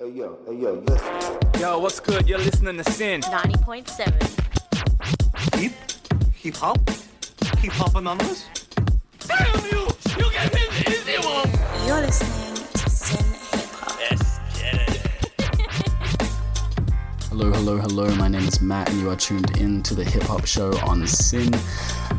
Hey yo, hey yo, listen. Yo, what's good? You're listening to SYN. 90.7. Hip? Hip hop? Hip hop anonymous? Damn you! You get in the easy one! You're listening Hello, hello, hello. My name is Matt, and you are tuned in to the Hip Hop Show on SYN.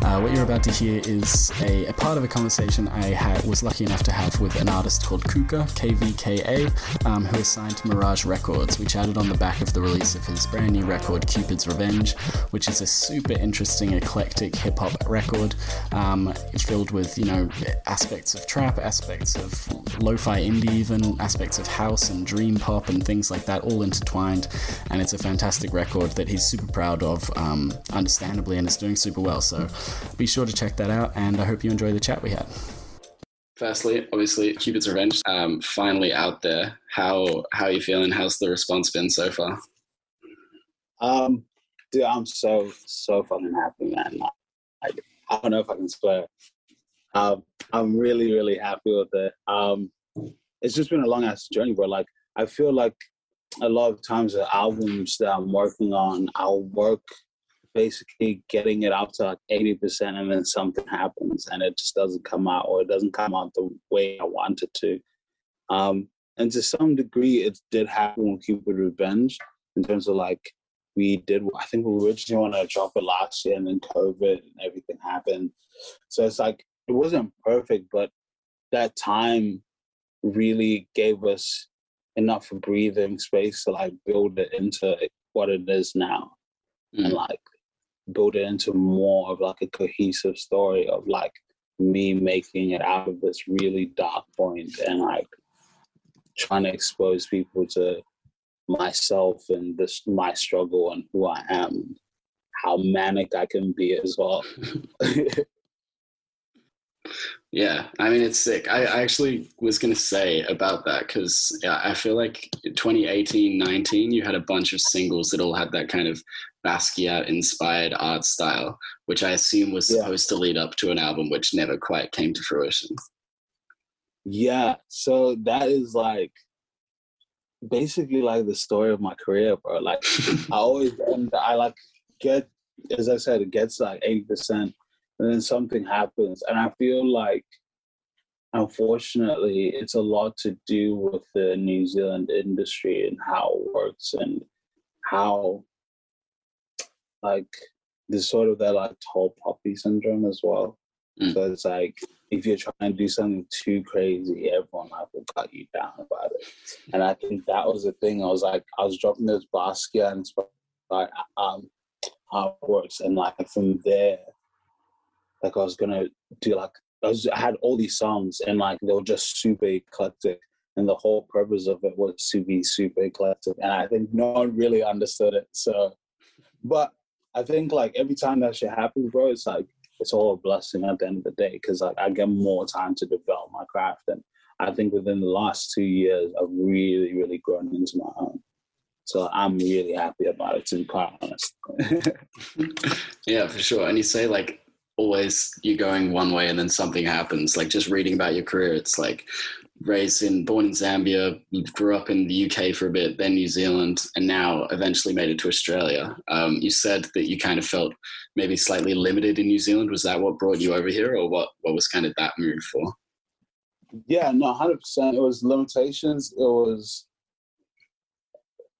Uh, what you're about to hear is a, a part of a conversation I had, was lucky enough to have with an artist called Kuka, KVKA, um, who is signed to Mirage Records. We chatted on the back of the release of his brand new record, Cupid's Revenge, which is a super interesting, eclectic hip hop record um, filled with, you know, aspects of trap, aspects of lo fi indie, even aspects of house and dream pop and things like that, all intertwined. And it's a fantastic record that he's super proud of, um, understandably, and it's doing super well. So be sure to check that out, and I hope you enjoy the chat we had. Firstly, obviously, Cupid's Revenge, um, finally out there. How how are you feeling? How's the response been so far? Um, dude, I'm so so fucking happy, man. Like, I don't know if I can swear. Um, I'm really really happy with it. Um, it's just been a long ass journey, bro. Like, I feel like a lot of times the albums that I'm working on, I'll work basically getting it out to like 80% and then something happens and it just doesn't come out or it doesn't come out the way I want it to. Um, and to some degree, it did happen with Cupid Revenge in terms of like, we did, I think we originally wanted to drop it last year and then COVID and everything happened. So it's like, it wasn't perfect, but that time really gave us enough breathing space to like build it into what it is now Mm. and like build it into more of like a cohesive story of like me making it out of this really dark point and like trying to expose people to myself and this my struggle and who I am, how manic I can be as well. Yeah, I mean it's sick. I, I actually was gonna say about that because yeah, I feel like 2018, 19, you had a bunch of singles that all had that kind of Basquiat inspired art style, which I assume was Yeah. supposed to lead up to an album which never quite came to fruition. yeah, so that is like basically like the story of my career, bro. Like I always I like get as I said, it gets like eighty percent, and then something happens, and I feel like unfortunately it's a lot to do with the New Zealand industry and how it works and how like there's sort of that like tall poppy syndrome as well. Mm. So it's like if you're trying to do something too crazy, everyone like will cut you down about it. And I think that was the thing. I was like, I was dropping those Basquiat and like um artworks, and like from there, like I was gonna do like I was I had all these songs and like they were just super eclectic. And the whole purpose of it was to be super eclectic. And I think no one really understood it. So but I think like every time that shit happens, bro, it's like it's all a blessing at the end of the day because like I get more time to develop my craft, and I think within the last two years, I've really, really grown into my own. So I'm really happy about it, to be quite honest. Yeah, for sure. And you say like always you're going one way and then something happens. Like just reading about your career, it's like raised in born in Zambia, grew up in the UK for a bit, then New Zealand, and now eventually made it to Australia. Um, you said that you kind of felt maybe slightly limited in New Zealand. Was that what brought you over here, or what? What was kind of that move for? yeah, no, hundred percent. It was limitations. It was,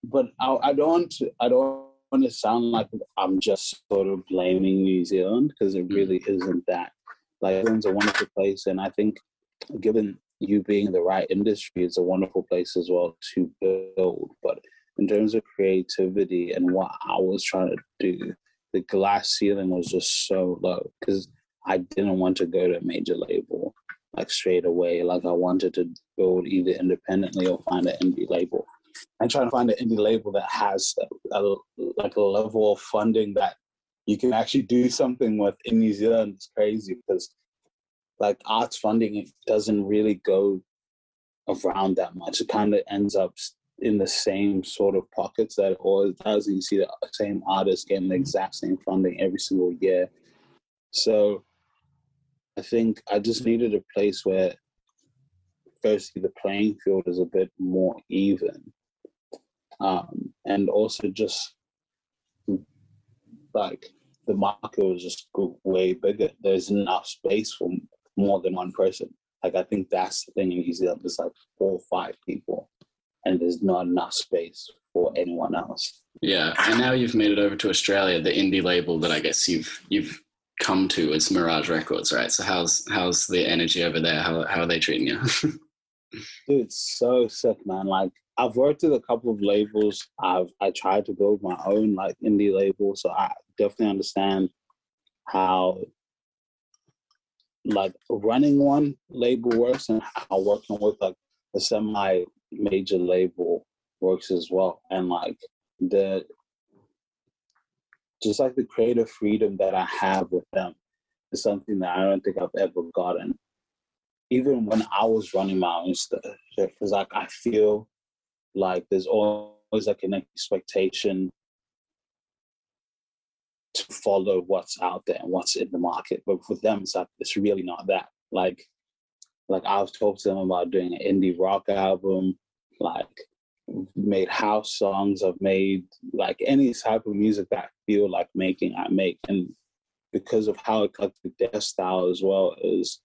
but I, I don't. I don't want to sound like I'm just sort of blaming New Zealand because it really mm. isn't that. Like, Zealand's a wonderful place, and I think, given you being in the right industry, it's a wonderful place as well to build. But in terms of creativity and what I was trying to do, the glass ceiling was just so low because I didn't want to go to a major label like straight away. Like I wanted to build either independently or find an indie label. And trying to find an indie label that has a, a, like a level of funding that you can actually do something with in New Zealand is crazy because like arts funding doesn't really go around that much. It kind of ends up in the same sort of pockets that it always does. And you see the same artists getting the exact same funding every single year. So I think I just needed a place where, firstly, the playing field is a bit more even, um, and also just like the market was just go- way bigger. There's enough space for more than one person. Like I think that's the thing in New Zealand. There's like four or five people, and there's not enough space for anyone else. Yeah, and now you've made it over to Australia, the indie label that I guess you've you've come to is Mirage Records, right? So how's how's the energy over there? How how are they treating you? Dude, it's so sick, man. Like I've worked with a couple of labels. I've I tried to build my own like indie label, so I definitely understand how like running one label works and how working with like a semi major label works as well. And like the just like the creative freedom that I have with them is something that I don't think I've ever gotten. Even when I was running my own stuff, because like I feel like there's always like an expectation to follow what's out there and what's in the market. But for them, it's like it's really not that. Like, like I've talked to them about doing an indie rock album, like made house songs. I've made like any type of music that I feel like making, I make. And because of how eclectic their style as well is,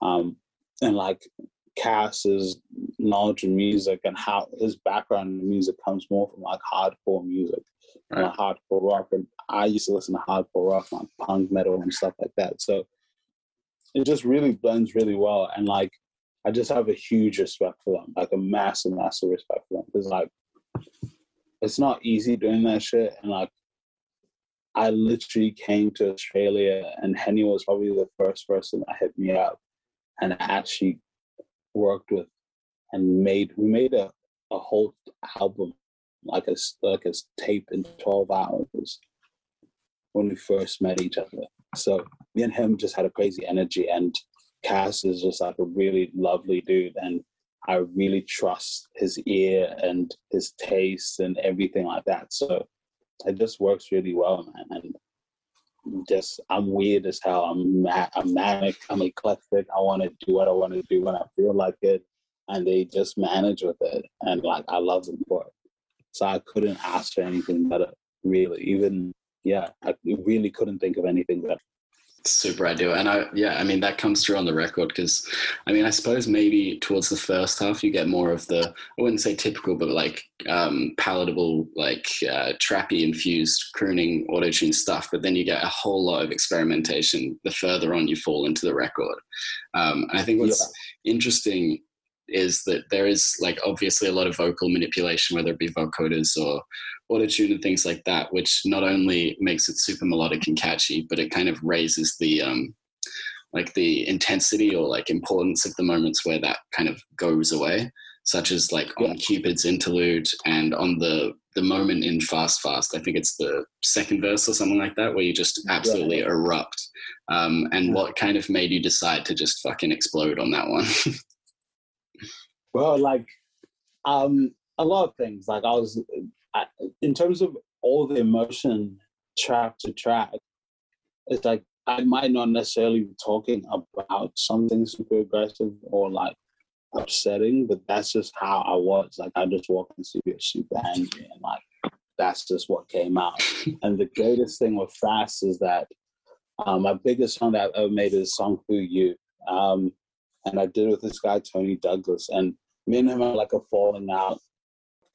um, and like Cass's knowledge in music and how his background in music comes more from like hardcore music and hardcore rock. And I used to listen to hardcore rock, like punk metal and stuff like that. So it just really blends really well. And like I just have a huge respect for them, like a massive, massive respect for them. Because like it's not easy doing that shit. And like I literally came to Australia and Henny was probably the first person that hit me up and actually worked with and made we made a, a whole album like a like a tape in 12 hours when we first met each other. So me and him just had a crazy energy and cass is just like a really lovely dude and i really trust his ear and his taste and everything like that. So it just works really well man and just I'm weird as hell. I'm ma- I'm manic. I'm eclectic. I want to do what I want to do when I feel like it, and they just manage with it. And like I love them for it. So I couldn't ask for anything better. Really, even yeah, I really couldn't think of anything better. Super ideal, and I yeah, I mean that comes through on the record because, I mean, I suppose maybe towards the first half you get more of the I wouldn't say typical, but like um, palatable, like uh, trappy infused crooning auto tune stuff. But then you get a whole lot of experimentation the further on you fall into the record. Um, and I think what's interesting is that there is like obviously a lot of vocal manipulation, whether it be vocoders or autotune and things like that, which not only makes it super melodic and catchy, but it kind of raises the um, like the intensity or like importance of the moments where that kind of goes away, such as like on Cupid's interlude and on the the moment in Fast Fast. I think it's the second verse or something like that, where you just absolutely erupt. Um, and what kind of made you decide to just fucking explode on that one? Well, like um, a lot of things. Like I was, I, in terms of all the emotion track to track, it's like I might not necessarily be talking about something super aggressive or like upsetting, but that's just how I was. Like I just walked in the studio super angry and like that's just what came out. and the greatest thing with Fast is that um, my biggest song that I've ever made is a song for you. Um, and I did it with this guy, Tony Douglas. And me and him had like a falling out,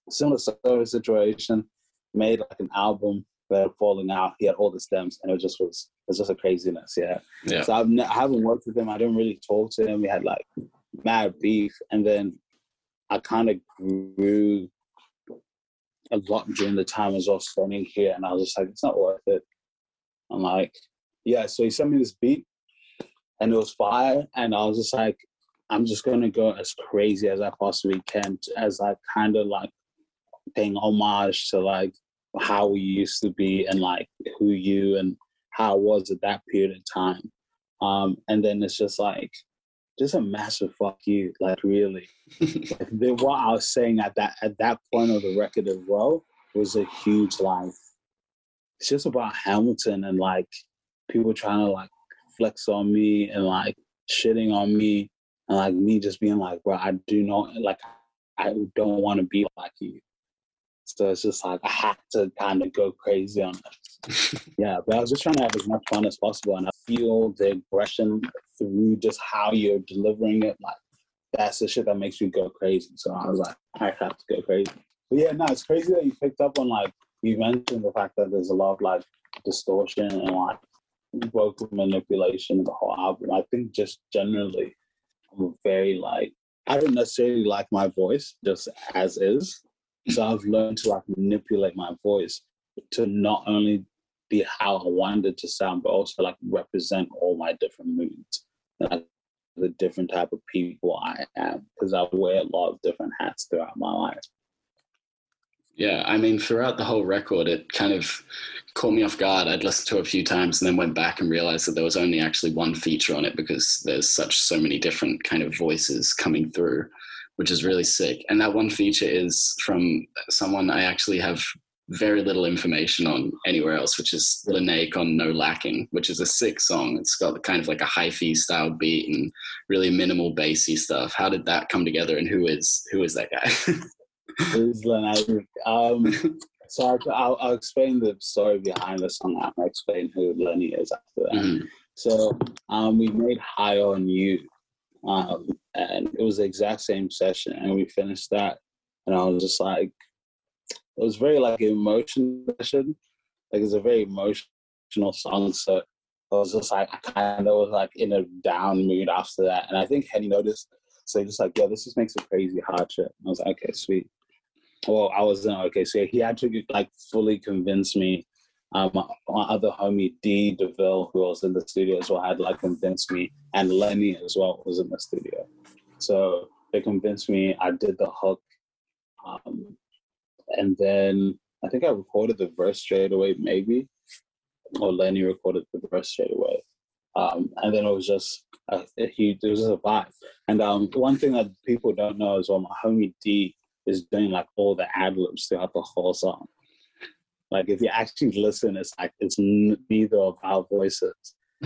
similar sort of situation, made like an album, but falling out. He had all the stems, and it just was, it was just a craziness, yeah. Yeah. So I've ne- I haven't worked with him. I didn't really talk to him. We had like mad beef, and then I kind of grew a lot during the time as I was studying here, and I was just like, it's not worth it. I'm like, yeah. So he sent me this beat, and it was fire, and I was just like, I'm just gonna go as crazy as I possibly can, as I kind of like paying homage to like how we used to be and like who you and how it was at that period of time. Um, and then it's just like just a massive fuck you, like really. like, the, what I was saying at that at that point of the record as well was a huge like it's just about Hamilton and like people trying to like flex on me and like shitting on me and like me just being like, bro, I do not like I don't want to be like you. So it's just like I had to kind of go crazy on it. yeah, but I was just trying to have as much fun as possible, and I feel the aggression through just how you're delivering it. Like that's the shit that makes you go crazy. So I was like, I have to go crazy. But yeah, no, it's crazy that you picked up on like you mentioned the fact that there's a lot of like distortion and like vocal manipulation in the whole album. I think just generally, I'm very like I don't necessarily like my voice just as is. So I've learned to like manipulate my voice to not only be how I wanted to sound, but also like represent all my different moods, like the different type of people I am, because I wear a lot of different hats throughout my life. Yeah, I mean, throughout the whole record, it kind of caught me off guard. I'd listened to it a few times and then went back and realized that there was only actually one feature on it because there's such so many different kind of voices coming through, which is really sick. And that one feature is from someone I actually have very little information on anywhere else, which is Lanaik on No Lacking, which is a sick song. It's got kind of like a hi-fi style beat and really minimal bassy stuff. How did that come together and who is who is that guy? Is Lenny. Um, so I'll, I'll, explain the story behind the song. And I'll explain who Lenny is after that. Mm-hmm. So um, we made High on You, um, and it was the exact same session, and we finished that, and I was just like, it was very like emotional session, like it's a very emotional song. So I was just like, I kind of was like in a down mood after that, and I think Henny noticed. So he just like, yeah, this just makes a crazy hard trip. I was like, okay, sweet well, I was in okay. So he had to like fully convince me. Um, my, other homie D Deville, who was in the studio as well, had like convinced me, and Lenny as well was in the studio. So they convinced me. I did the hook, um, and then I think I recorded the verse straight away, maybe, or Lenny recorded the verse straight away. Um, and then it was just a, a huge, it was a vibe. And um, one thing that people don't know is well, my homie D is doing like all the ad libs throughout the whole song. Like if you actually listen, it's like it's neither of our voices.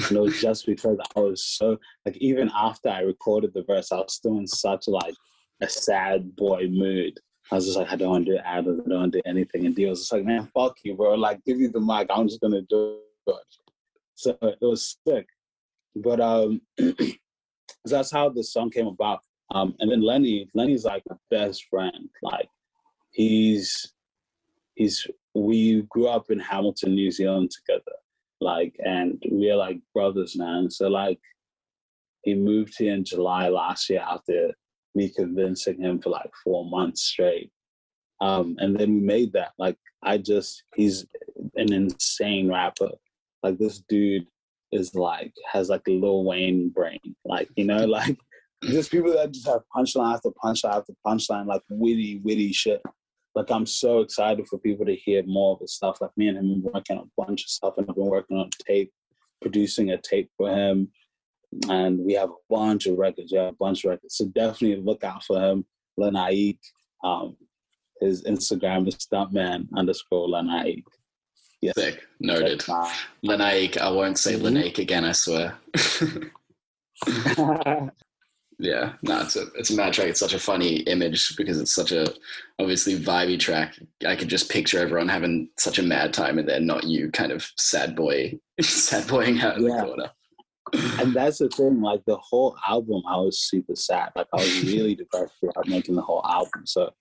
You know, just because I was so like even after I recorded the verse, I was still in such like a sad boy mood. I was just like, I don't want to do ad I don't want to do anything. And D was just like, man, fuck you, bro. Like give you the mic, I'm just gonna do it. So it was sick. But um that's how the song came about. Um, and then Lenny, Lenny's like my best friend. Like he's he's we grew up in Hamilton, New Zealand together. Like and we're like brothers, man. So like he moved here in July last year after me convincing him for like four months straight. Um, and then we made that. Like I just he's an insane rapper. Like this dude is like has like a Lil Wayne brain. Like, you know, like just people that just have punchline after punchline after punchline, like witty, witty shit. Like I'm so excited for people to hear more of his stuff. Like me and him have been working on a bunch of stuff, and I've been working on tape, producing a tape for him, and we have a bunch of records. We have a bunch of records, so definitely look out for him. Lenaik, um, his Instagram is stuntman underscore Lenaik. Yes. Sick. Noted. Lenaik. I won't say mm-hmm. again. I swear. Yeah, no, it's a it's a mad track. It's such a funny image because it's such a obviously vibey track. I could just picture everyone having such a mad time, and then not you, kind of sad boy, sad boying out in yeah. the corner. and that's the thing. Like the whole album, I was super sad. Like I was really depressed throughout making the whole album. So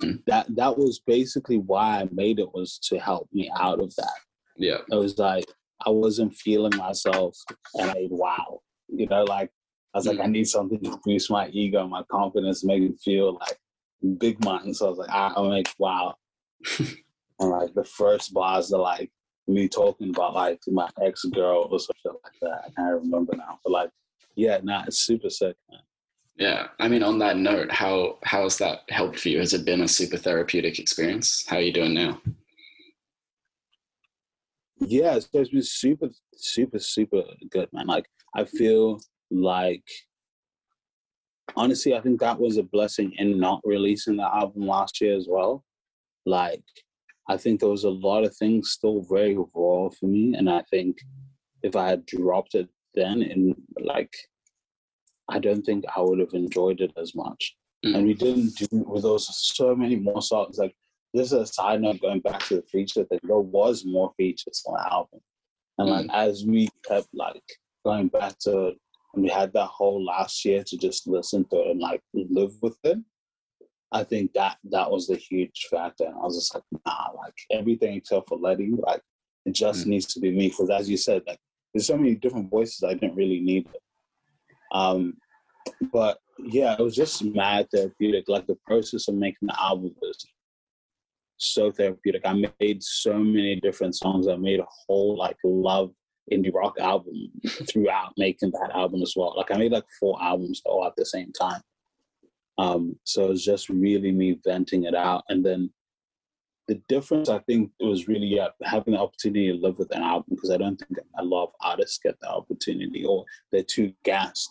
mm-hmm. that that was basically why I made it was to help me out of that. Yeah, it was like I wasn't feeling myself, and I wow, you know, like I was like, mm. I need something to boost my ego, my confidence, make me feel like big man. So I was like, I, am like, wow. and like the first bars are like me talking about like my ex girl or something like that. I can't remember now, but like, yeah, nah, it's super sick, man. Yeah, I mean, on that note, how how has that helped for you? Has it been a super therapeutic experience? How are you doing now? Yeah, it's been super, super, super good, man. Like I feel like honestly, I think that was a blessing in not releasing the album last year as well. Like, I think there was a lot of things still very raw for me, and I think if I had dropped it then, in like, I don't think I would have enjoyed it as much. Mm. And we didn't do with those so many more songs. Like this is a side note going back to the feature thing, there was more features on the album. And like as we kept like going back to and we had that whole last year to just listen to it and like live with it. I think that that was the huge factor. And I was just like, nah, like everything except for Letty, like it just needs to be me. Because as you said, like there's so many different voices I didn't really need it. Um, but yeah, it was just mad therapeutic. Like the process of making the album was so therapeutic. I made so many different songs. I made a whole like love indie rock album throughout making that album as well. Like I made like four albums all at the same time. Um, so it was just really me venting it out. And then the difference I think was really yeah, having the opportunity to live with an album because I don't think a lot of artists get the opportunity or they're too gassed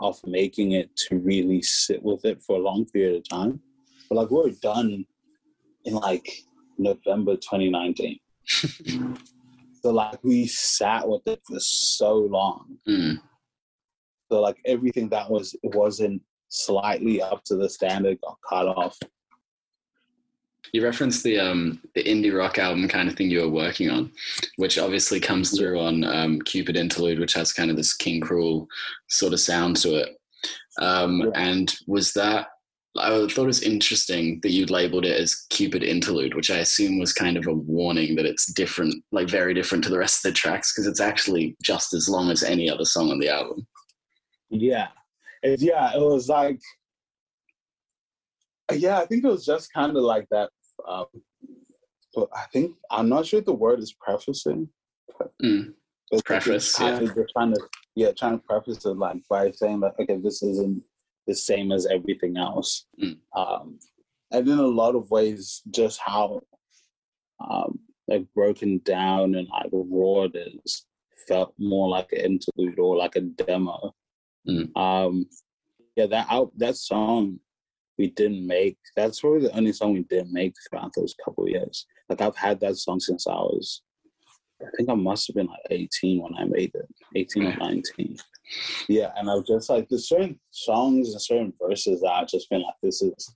of making it to really sit with it for a long period of time. But like we're done in like November 2019. so like we sat with it for so long. Mm. So like everything that was it wasn't slightly up to the standard got cut off. You referenced the um the indie rock album kind of thing you were working on, which obviously comes through on um, Cupid Interlude, which has kind of this King Krule sort of sound to it. Um, Yeah. And was that I thought it was interesting that you labeled it as Cupid Interlude, which I assume was kind of a warning that it's different, like very different to the rest of the tracks, because it's actually just as long as any other song on the album. Yeah. It, yeah, it was like yeah, I think it was just kind of like that. Um, but I think I'm not sure if the word is prefacing. Mm. It's Preface, of just trying to yeah, trying to preface it like by saying that okay, this isn't the same as everything else. Mm. Um, and in a lot of ways, just how um, like broken down and like raw it is felt more like an interlude or like a demo. Mm. Um, yeah, that out that song we didn't make. That's probably the only song we didn't make throughout those couple of years. Like I've had that song since I was, I think I must have been like 18 when I made it, 18 or 19. Yeah, and I've just like there's certain songs and certain verses that I've just been like, this is.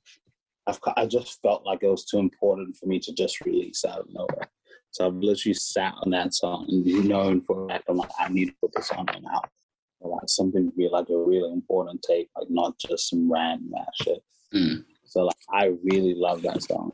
I've I just felt like it was too important for me to just release out of nowhere. So I've literally sat on that song and known for a fact I'm like I need to put this on an album. Or, Like something to be like a really important take, like not just some random ass shit. Mm. So like I really love that song.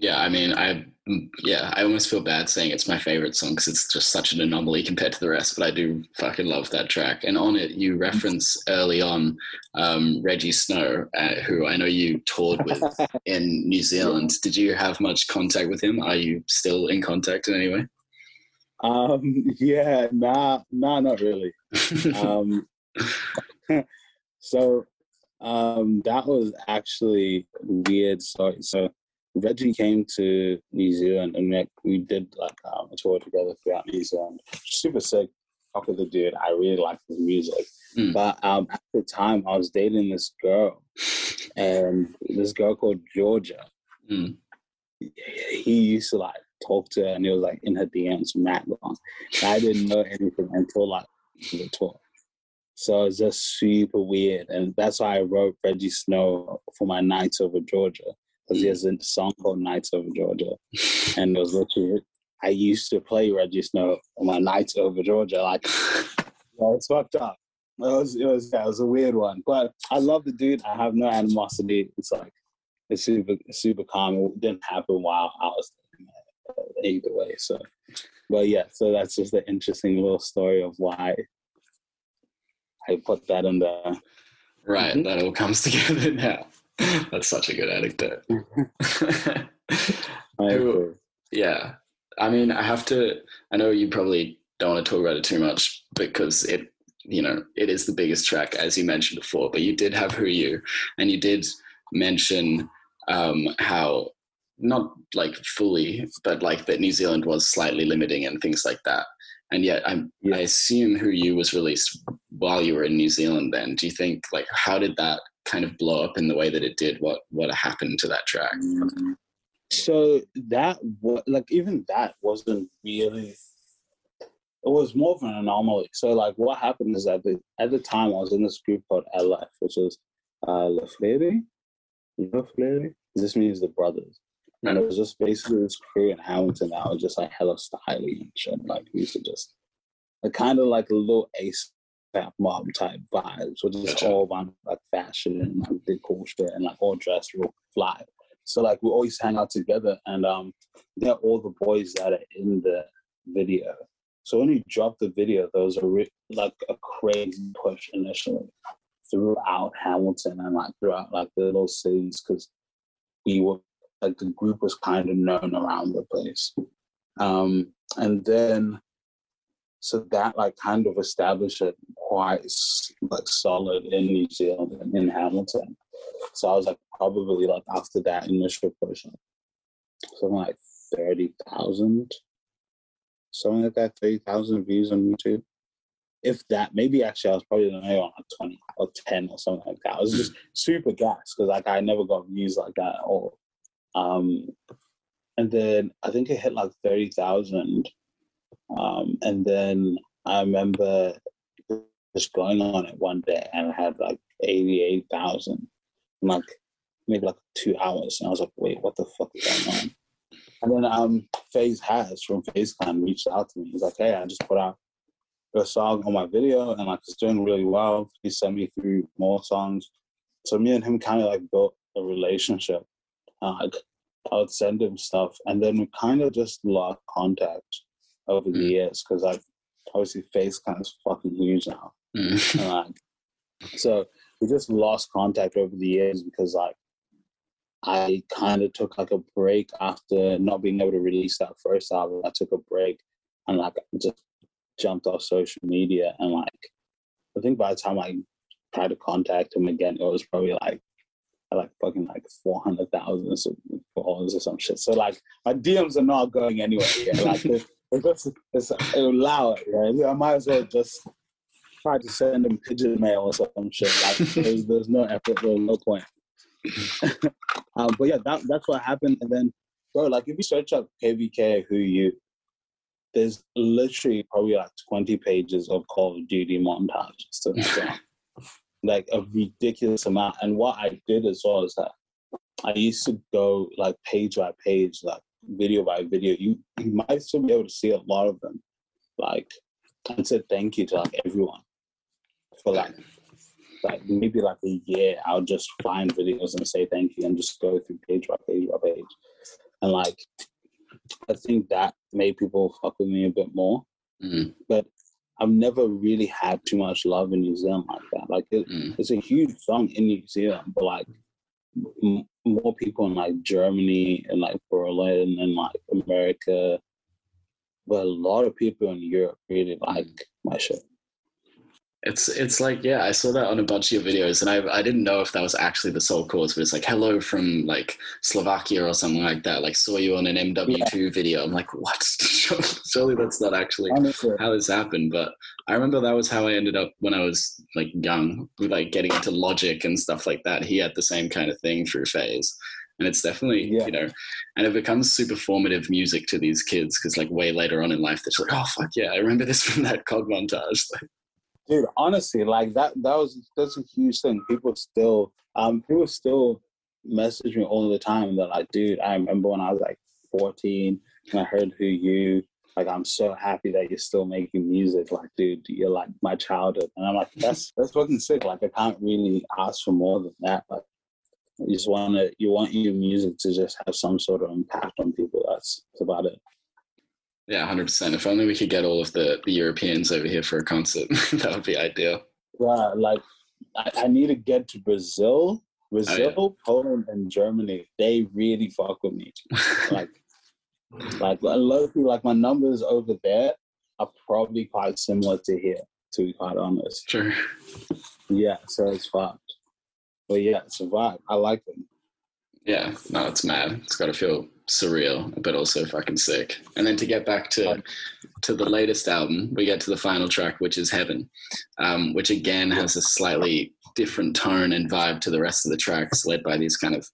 Yeah, I mean, I mm, yeah, I almost feel bad saying it's my favorite song because it's just such an anomaly compared to the rest. But I do fucking love that track. And on it, you reference early on um, Rejjie Snow, uh, who I know you toured with in New Zealand. Did you have much contact with him? Are you still in contact in any way? Um, yeah, nah, nah, not really. um, so um, that was actually weird. So, so Rejjie came to New Zealand and like, we did like um, a tour together throughout New Zealand. Super sick. Fuck with the dude. I really liked his music. Mm. But um, at the time, I was dating this girl, and this girl called Georgia. Mm. He used to like talk to her, and it was like in her DMs mad long. I didn't know anything until like the tour. So it's just super weird. And that's why I wrote Rejjie Snow for my Nights Over Georgia. Because he has a song called Nights Over Georgia. And it was literally, I used to play Rejjie Snow on my Nights Over Georgia. Like, yeah, it's fucked up. It was, it was, yeah, it was a weird one. But I love the dude. I have no animosity. It's like, it's super, super calm. It didn't happen while I was either way. So, but yeah, so that's just an interesting little story of why I put that in there. Right, Mhm. that all comes together now. That's such a good anecdote. Who- Yeah. I mean, I have to, I know you probably don't want to talk about it too much because it, you know, it is the biggest track, as you mentioned before, but you did have Who You, and you did mention um, how, not like fully, but like that New Zealand was slightly limiting and things like that. And yet, I'm, Yeah. I assume Who You was released while you were in New Zealand then. Do you think, like, how did that kind of blow up in the way that it did? What, what happened to that track? So that like even that wasn't really. It was more of an anomaly. So like what happened is that the, at the time I was in this group called life which is uh, La Fleury, Fleury. This means the brothers. And it was just basically this crew in Hamilton that was just like hella styling and shit. Like we used to just like kind of like a little ace mob type vibes, which is Gotcha. all about like fashion and like big cool shit and like all dressed real fly. So like we always hang out together and um they're all the boys that are in the video. So when you drop the video, there was a re- like a crazy push initially throughout Hamilton and like throughout like the little cities because we were like the group was kind of known around the place. Um, and then so that like kind of established it quite like solid in New Zealand and in Hamilton. So I was like probably like after that initial push, something like thirty thousand, something like that, thirty thousand views on YouTube. If that, maybe actually I was probably on like twenty or ten or something like that. I was just super gassed because like I never got views like that at all. Um, and then I think it hit like thirty thousand. Um, and then I remember just going on it one day and I had like eighty-eight thousand, like maybe like two hours. And I was like, wait, what the fuck is going on? And then um, FaZe has from FaZe Clan reached out to me. He's like, hey, I just put out a song on my video and like it's doing really well. He sent me through more songs. So me and him kind of like built a relationship. Uh, like I would send him stuff and then we kind of just lost contact over the Mm. years because like obviously FaZe Clan is fucking huge now. Mm. Like, so we just lost contact over the years because like I kind of took like a break after not being able to release that first album. I took a break and like just jumped off social media and like I think by the time I tried to contact him again, it was probably like like fucking like four hundred thousand followers or some shit. So like my DMs are not going anywhere. Yeah? Like it's, it's just it's loud. Yeah? I might as well just try to send them pigeon mail or some shit. Like there's, there's no effort, there's no point. um, but yeah, that, that's what happened. And then, bro, like if you search up KVK, who you, there's literally probably like 20 pages of Call of Duty montages to like a ridiculous amount. And what I did as well is that I used to go like page by page, like video by video. You you might still be able to see a lot of them, like and said thank you to like everyone for like like maybe like a year. I'll just find videos and say thank you and just go through page by page by page, and like I think that made people fuck with me a bit more. Mm. But I've never really had too much love in New Zealand like that. Like it, Mm. it's a huge song in New Zealand, but like m- more people in like Germany and like Berlin and like America, but a lot of people in Europe really like my shit. It's it's like yeah, I saw that on a bunch of your videos, and I I didn't know if that was actually the sole cause, but it's like hello from like Slovakia or something like that. Like saw you on an MW2 video. I'm like, what? Surely that's not actually Honestly, how this happened. But I remember that was how I ended up when I was like young, with like getting into Logic and stuff like that. He had the same kind of thing through FaZe. And it's definitely, Yeah. you know, and it becomes super formative music to these kids because, like, way later on in life, they're just like, oh, fuck yeah, I remember this from that COD montage. Like, dude honestly like that that was that's a huge thing. People still um people still message me all the time. That like dude i remember when i was like 14 and i heard who you like i'm so happy that you're still making music. Like dude you're like my childhood. And i'm like that's that's fucking sick. Like i can't really ask for more than that. Like you just want to you want your music to just have some sort of impact on people. That's, that's about it Yeah, hundred percent. If only we could get all of the, the Europeans over here for a concert, that would be ideal. Yeah, like I, I need to get to Brazil, Brazil, oh, Poland, and Germany. They really fuck with me. Like, like you. Like my numbers over there are probably quite similar to here. To be quite honest, sure. yeah. So it's fucked. But yeah, it's a vibe. I like them. Yeah, no, it's mad. It's got to feel surreal, but also fucking sick. And then to get back to to the latest album, we get to the final track, which is Heaven, um, which again has a slightly different tone and vibe to the rest of the tracks, led by these kind of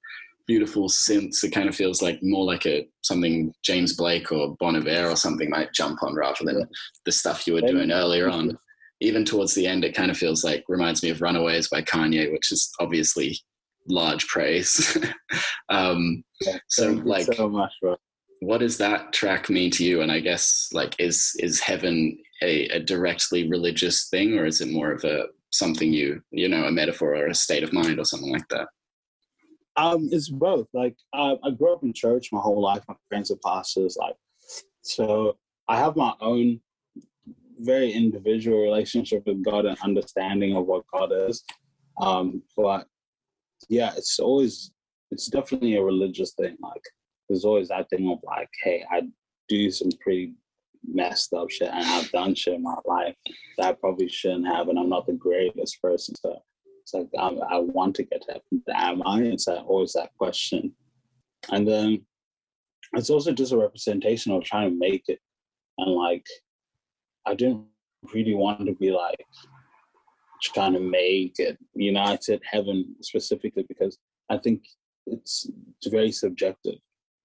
beautiful synths. It kind of feels like more like a something James Blake or Bon Iver or something might jump on rather than the stuff you were doing earlier on. Even towards the end, it kind of feels like reminds me of Runaways by Kanye, which is obviously large praise. um, Yeah, So, like- so much, what does that track mean to you? And I guess like is is heaven a, a directly religious thing, or is it more of a something you you know a metaphor or a state of mind or something like that? Um, it's both. Like I, I grew up in church my whole life. My parents are pastors. Like, so I have my own very individual relationship with God and understanding of what God is. Um, but yeah, it's always it's definitely a religious thing. Like there's always that thing of like, hey, I do some pretty messed up shit and I've done shit in my life that I probably shouldn't have, and I'm not the greatest person. So it's like um, I want to get to heaven. Am I? It's like always that question. And then it's also just a representation of trying to make it. And like I didn't really want to be like trying to make it. You know, I said heaven specifically because I think it's, it's very subjective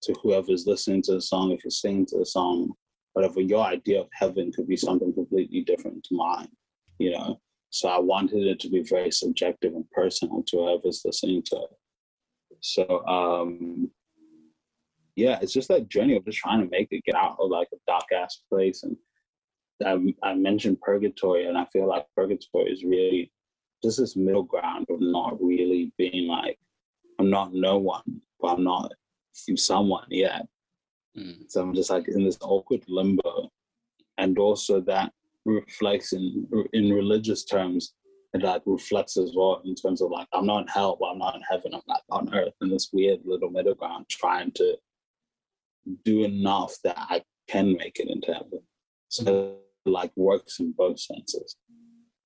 to whoever's listening to the song. If you're singing to the song, whatever your idea of heaven could be something completely different to mine. You know, so I wanted it to be very subjective and personal to whoever's listening to it. So um yeah, it's just that journey of just trying to make it get out of like a dark ass place. And I, I mentioned purgatory, and I feel like purgatory is really just this middle ground of not really being like I'm not no one, but I'm not someone yet. Mm. So I'm just like in this awkward limbo, and also that reflects in in religious terms. It like reflects as well in terms of like I'm not in hell, but I'm not in heaven. I'm like on earth in this weird little middle ground, trying to do enough that I can make it into heaven. So like works in both senses.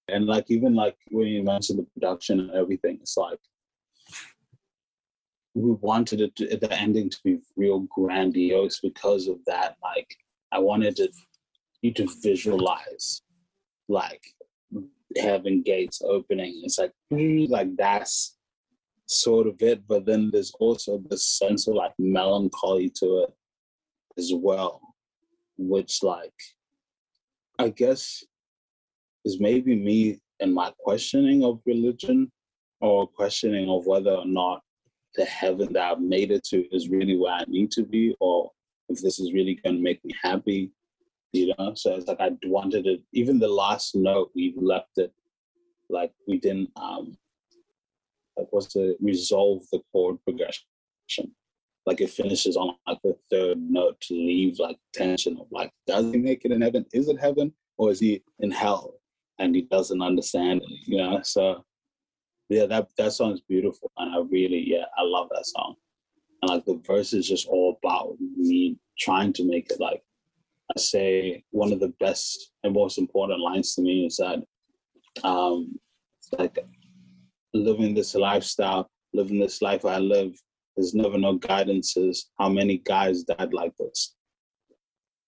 And like even like when you mentioned the production and everything, it's like we wanted it to, the ending to be real grandiose because of that. Like I wanted it, you to visualize like heaven gates opening. It's like like that's sort of it, but then there's also this sense of like melancholy to it as well, which like I guess is maybe me and my questioning of religion or questioning of whether or not the heaven that I've made it to is really where I need to be, or if this is really going to make me happy, you know. So it's like I wanted it. Even the last note, we left it like we didn't um like was to resolve the chord progression. Like it finishes on like the third note to leave like tension of like, does he make it in heaven? Is it heaven or is he in hell? And he doesn't understand it, you know. So yeah, that that song's beautiful, and I really yeah, I love that song. And like the verse is just all about me trying to make it like I say one of the best and most important lines to me is that um like living this lifestyle, living this life I live, there's never no guidances. How many guys died like this?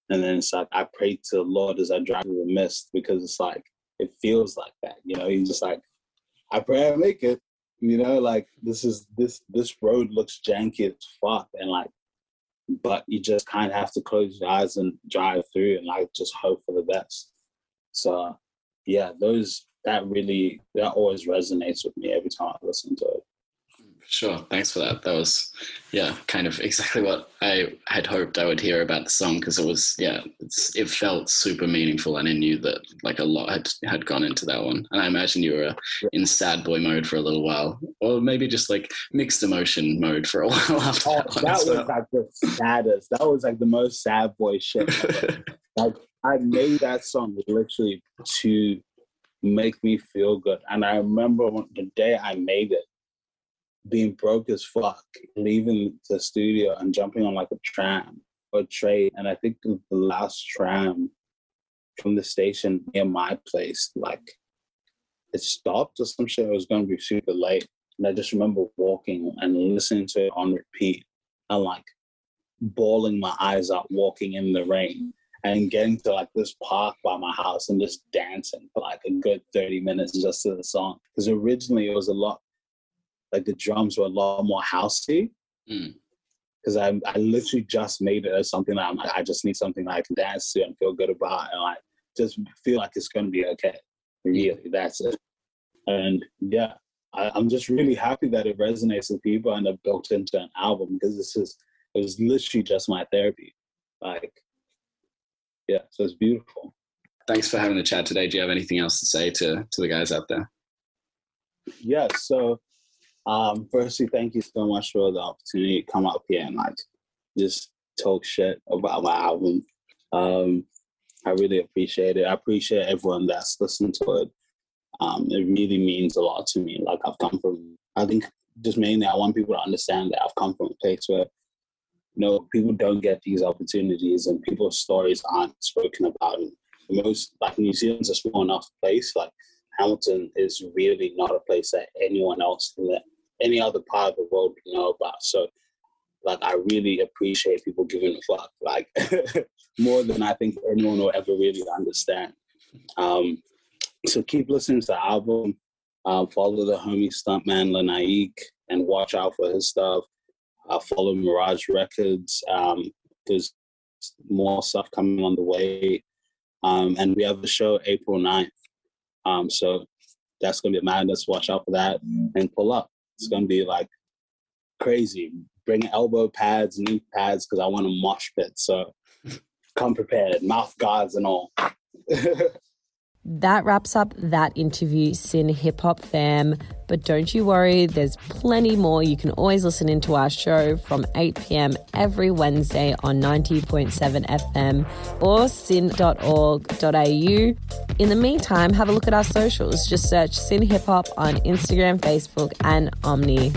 And then it's like I pray to the Lord as I drive through the mist because it's like it feels like that. You know, he's just like, I pray I make it. You know, like this is this this road looks janky as fuck and like but you just kind of have to close your eyes and drive through and like just hope for the best. So yeah, those that really that always resonates with me every time I listen to it. Sure. Thanks for that. That was, yeah, kind of exactly what I had hoped I would hear about the song because it was, yeah, it's, it felt super meaningful and I knew that like a lot had had gone into that one. And I imagine you were in sad boy mode for a little while, or maybe just like mixed emotion mode for a while after Oh, that that was well. like the saddest. That was like the most sad boy shit. like I made that song literally to make me feel good. And I remember when, the day I made it, being broke as fuck, leaving the studio and jumping on like a tram or train. And I think the last tram from the station near my place, like it stopped or some shit. It was going to be super late. And I just remember walking and listening to it on repeat and like bawling my eyes out walking in the rain and getting to like this park by my house and just dancing for like a good 30 minutes just to the song. Because originally it was a lot, like the drums were a lot more housey. Mm. Because I, I literally just made it as something that I'm like, I just need something that I can dance to and feel good about and like just feel like it's going to be okay. Really, that's it. And yeah, I, I'm just really happy that it resonates with people and it built into an album because this is it was literally just my therapy. Like, yeah, so it's beautiful. Thanks for having the chat today. Do you have anything else to say to to the guys out there? Yeah, so um, firstly, thank you so much for the opportunity to come up here and like just talk shit about my album. Um, I really appreciate it. I appreciate everyone that's listened to it. Um, it really means a lot to me. Like I've come from, I think just mainly I want people to understand that I've come from a place where you know people don't get these opportunities and people's stories aren't spoken about. And most like New Zealand's a small enough place. Like Hamilton is really not a place that anyone else in any other part of the world would know about. So like I really appreciate people giving a fuck, like more than I think anyone will ever really understand. Um, so keep listening to the album. Uh, follow the homie stuntman Lanaik and watch out for his stuff. Uh, follow Mirage Records. Um, there's more stuff coming on the way. Um, and we have a show April 9th. Um, so that's going to be madness. Watch out for that and pull up. It's to be like crazy. Bring elbow pads, knee pads, because I want to mosh pit. So come prepared, mouth guards and all. That wraps up that interview, SYN Hip Hop fam. But don't you worry, there's plenty more. You can always listen into our show from 8 p.m. every Wednesday on 90.7 FM or syn.org.au. In the meantime, have a look at our socials. Just search SYN Hip Hop on Instagram, Facebook, and Omni.